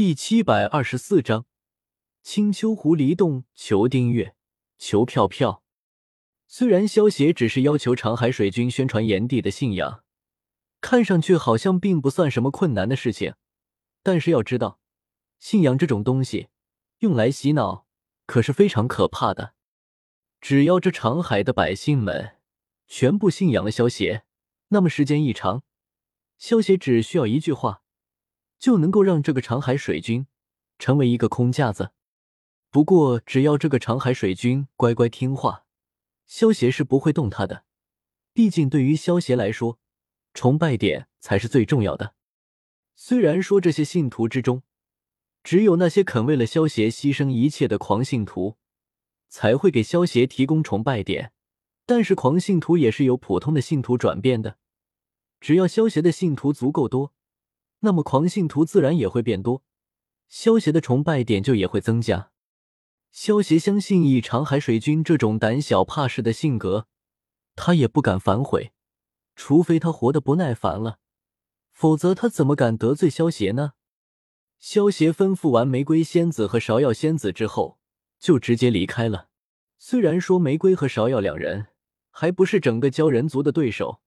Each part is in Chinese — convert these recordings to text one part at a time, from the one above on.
第七百二十四章青丘狐狸洞。求订阅，求票票。虽然萧协只是要求长海水军宣传炎帝的信仰，看上去好像并不算什么困难的事情，但是要知道，信仰这种东西用来洗脑可是非常可怕的。只要这长海的百姓们全部信仰了萧协，那么时间一长，萧协只需要一句话。就能够让这个长海水军成为一个空架子。不过，只要这个长海水军乖乖听话，萧协是不会动他的。毕竟，对于萧协来说，崇拜点才是最重要的。虽然说这些信徒之中，只有那些肯为了萧协牺牲一切的狂信徒才会给萧协提供崇拜点，但是狂信徒也是由普通的信徒转变的。只要萧协的信徒足够多。那么狂信徒自然也会变多，萧协的崇拜点就也会增加。萧协相信，以长海水军这种胆小怕事的性格，他也不敢反悔，除非他活得不耐烦了，否则他怎么敢得罪萧协呢？萧协吩咐完玫瑰仙子和芍药仙子之后，就直接离开了。虽然说玫瑰和芍药两人还不是整个鲛人族的对手，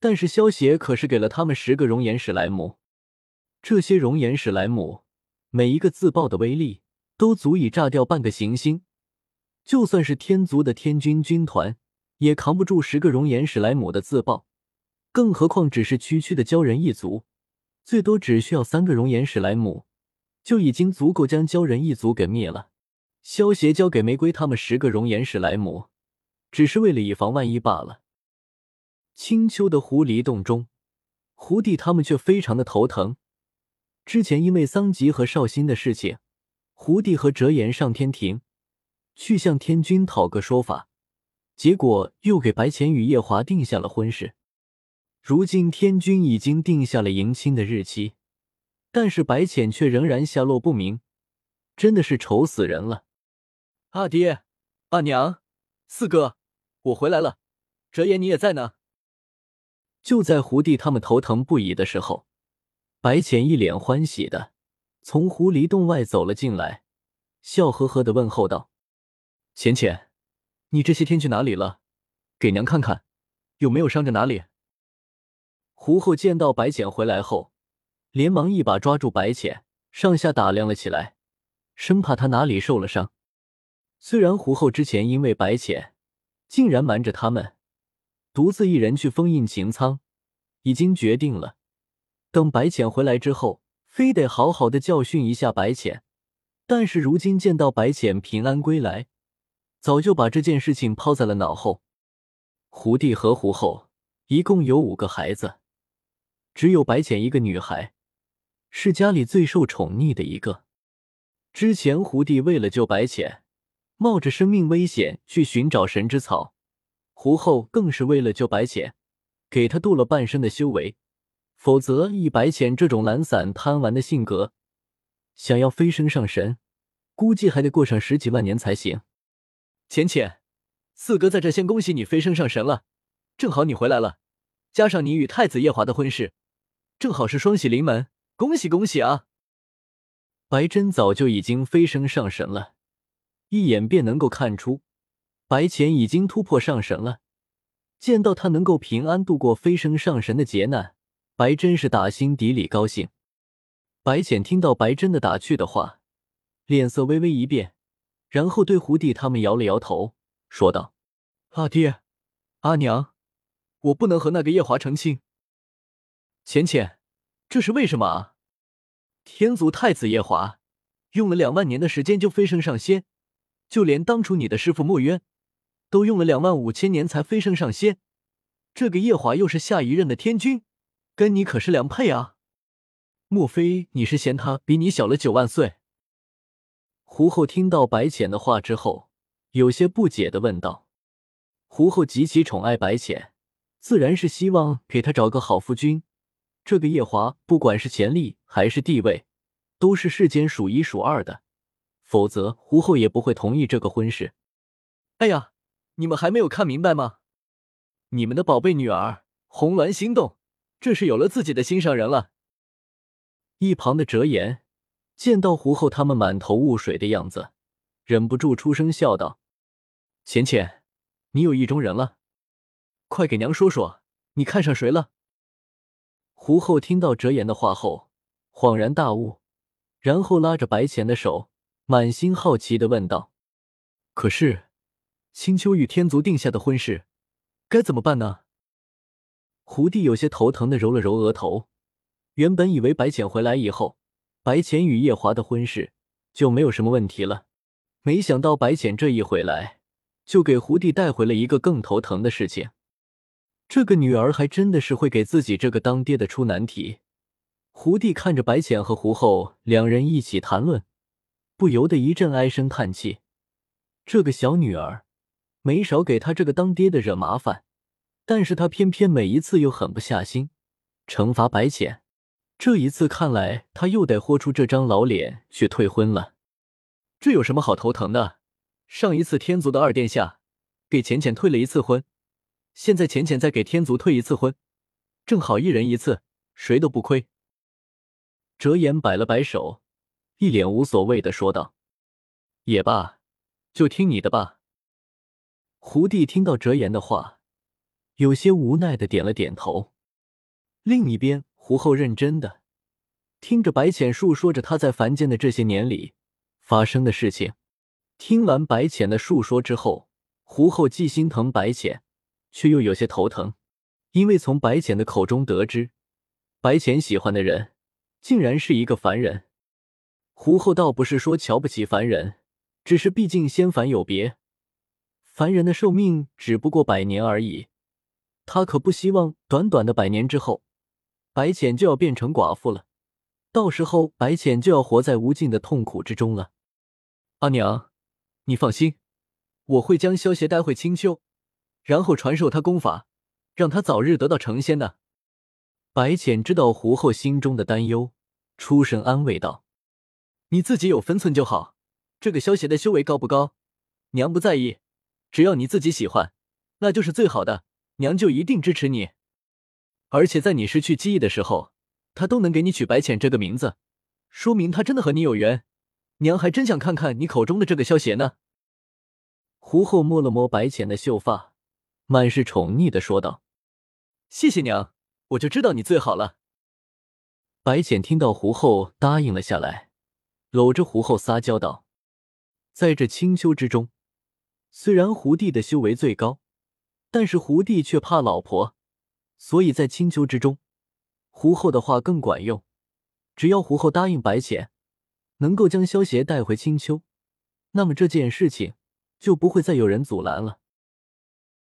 但是萧协可是给了他们十个熔岩史莱姆。这些熔岩史莱姆，每一个自爆的威力都足以炸掉半个行星，就算是天族的天军军团也扛不住十个熔岩史莱姆的自爆，更何况只是区区的鲛人一族，最多只需要三个熔岩史莱姆，就已经足够将鲛人一族给灭了。萧协交给玫瑰他们十个熔岩史莱姆，只是为了以防万一罢了。青丘的狐狸洞中，狐帝他们却非常的头疼。之前因为桑吉和绍兴的事情，胡帝和折颜上天庭去向天君讨个说法，结果又给白浅与夜华定下了婚事。如今天君已经定下了迎亲的日期，但是白浅却仍然下落不明，真的是愁死人了。阿爹，阿娘，四哥，我回来了，折颜你也在呢。就在胡帝他们头疼不已的时候。白浅一脸欢喜的从狐狸洞外走了进来，笑呵呵的问候道：“浅浅，你这些天去哪里了？给娘看看，有没有伤着哪里？”胡后见到白浅回来后，连忙一把抓住白浅，上下打量了起来，生怕他哪里受了伤。虽然胡后之前因为白浅竟然瞒着他们，独自一人去封印擎苍，已经决定了。等白浅回来之后，非得好好的教训一下白浅。但是如今见到白浅平安归来，早就把这件事情抛在了脑后。胡帝和胡后一共有五个孩子，只有白浅一个女孩，是家里最受宠溺的一个。之前胡帝为了救白浅，冒着生命危险去寻找神之草，胡后更是为了救白浅，给他渡了半生的修为。否则，以白浅这种懒散贪玩的性格，想要飞升上神，估计还得过上十几万年才行。浅浅，四哥在这先恭喜你飞升上神了，正好你回来了，加上你与太子夜华的婚事，正好是双喜临门，恭喜恭喜啊！白真早就已经飞升上神了，一眼便能够看出白浅已经突破上神了。见到他能够平安度过飞升上神的劫难。白真是打心底里高兴。白浅听到白真的打趣的话，脸色微微一变，然后对胡弟他们摇了摇头，说道：“阿爹，阿娘，我不能和那个夜华成亲。浅浅，这是为什么啊？天族太子夜华用了两万年的时间就飞升上仙，就连当初你的师傅墨渊都用了两万五千年才飞升上仙。这个夜华又是下一任的天君。”跟你可是良配啊！莫非你是嫌他比你小了九万岁？胡后听到白浅的话之后，有些不解的问道。胡后极其宠爱白浅，自然是希望给他找个好夫君。这个夜华，不管是潜力还是地位，都是世间数一数二的，否则胡后也不会同意这个婚事。哎呀，你们还没有看明白吗？你们的宝贝女儿红鸾心动。这是有了自己的心上人了。一旁的折颜见到胡后他们满头雾水的样子，忍不住出声笑道：“浅浅，你有意中人了，快给娘说说，你看上谁了？”胡后听到哲言的话后，恍然大悟，然后拉着白浅的手，满心好奇的问道：“可是，青丘与天族定下的婚事，该怎么办呢？”胡帝有些头疼的揉了揉额头，原本以为白浅回来以后，白浅与夜华的婚事就没有什么问题了，没想到白浅这一回来，就给胡帝带回了一个更头疼的事情。这个女儿还真的是会给自己这个当爹的出难题。胡帝看着白浅和胡后两人一起谈论，不由得一阵唉声叹气。这个小女儿没少给他这个当爹的惹麻烦，但是他偏偏每一次又狠不下心惩罚白浅。这一次看来，他又得豁出这张老脸去退婚了。这有什么好头疼的？上一次天族的二殿下给浅浅退了一次婚。现在浅浅再给天族退一次婚，正好一人一次，谁都不亏。折颜摆了摆手，一脸无所谓的说道：“也罢，就听你的吧。”胡帝听到折颜的话，有些无奈的点了点头。另一边，胡后认真的听着白浅述说着他在凡间的这些年里发生的事情。听完白浅的述说之后，胡后既心疼白浅。却又有些头疼，因为从白浅的口中得知，白浅喜欢的人竟然是一个凡人。胡后倒不是说瞧不起凡人，只是毕竟仙凡有别，凡人的寿命只不过百年而已，他可不希望短短的百年之后，白浅就要变成寡妇了，到时候白浅就要活在无尽的痛苦之中了。阿娘，你放心，我会将萧邪带回青丘。然后传授他功法，让他早日得到成仙的。白浅知道胡后心中的担忧，出声安慰道：“你自己有分寸就好。这个萧邪的修为高不高，娘不在意，只要你自己喜欢，那就是最好的，娘就一定支持你。而且在你失去记忆的时候，他都能给你取白浅这个名字，说明他真的和你有缘。娘还真想看看你口中的这个萧邪呢。”胡后摸了摸白浅的秀发。满是宠溺的说道：“谢谢娘，我就知道你最好了。”白浅听到胡后答应了下来，搂着胡后撒娇道：“在这青丘之中，虽然胡帝的修为最高，但是胡帝却怕老婆，所以在青丘之中，胡后的话更管用。只要胡后答应白浅，能够将萧邪带回青丘，那么这件事情就不会再有人阻拦了。”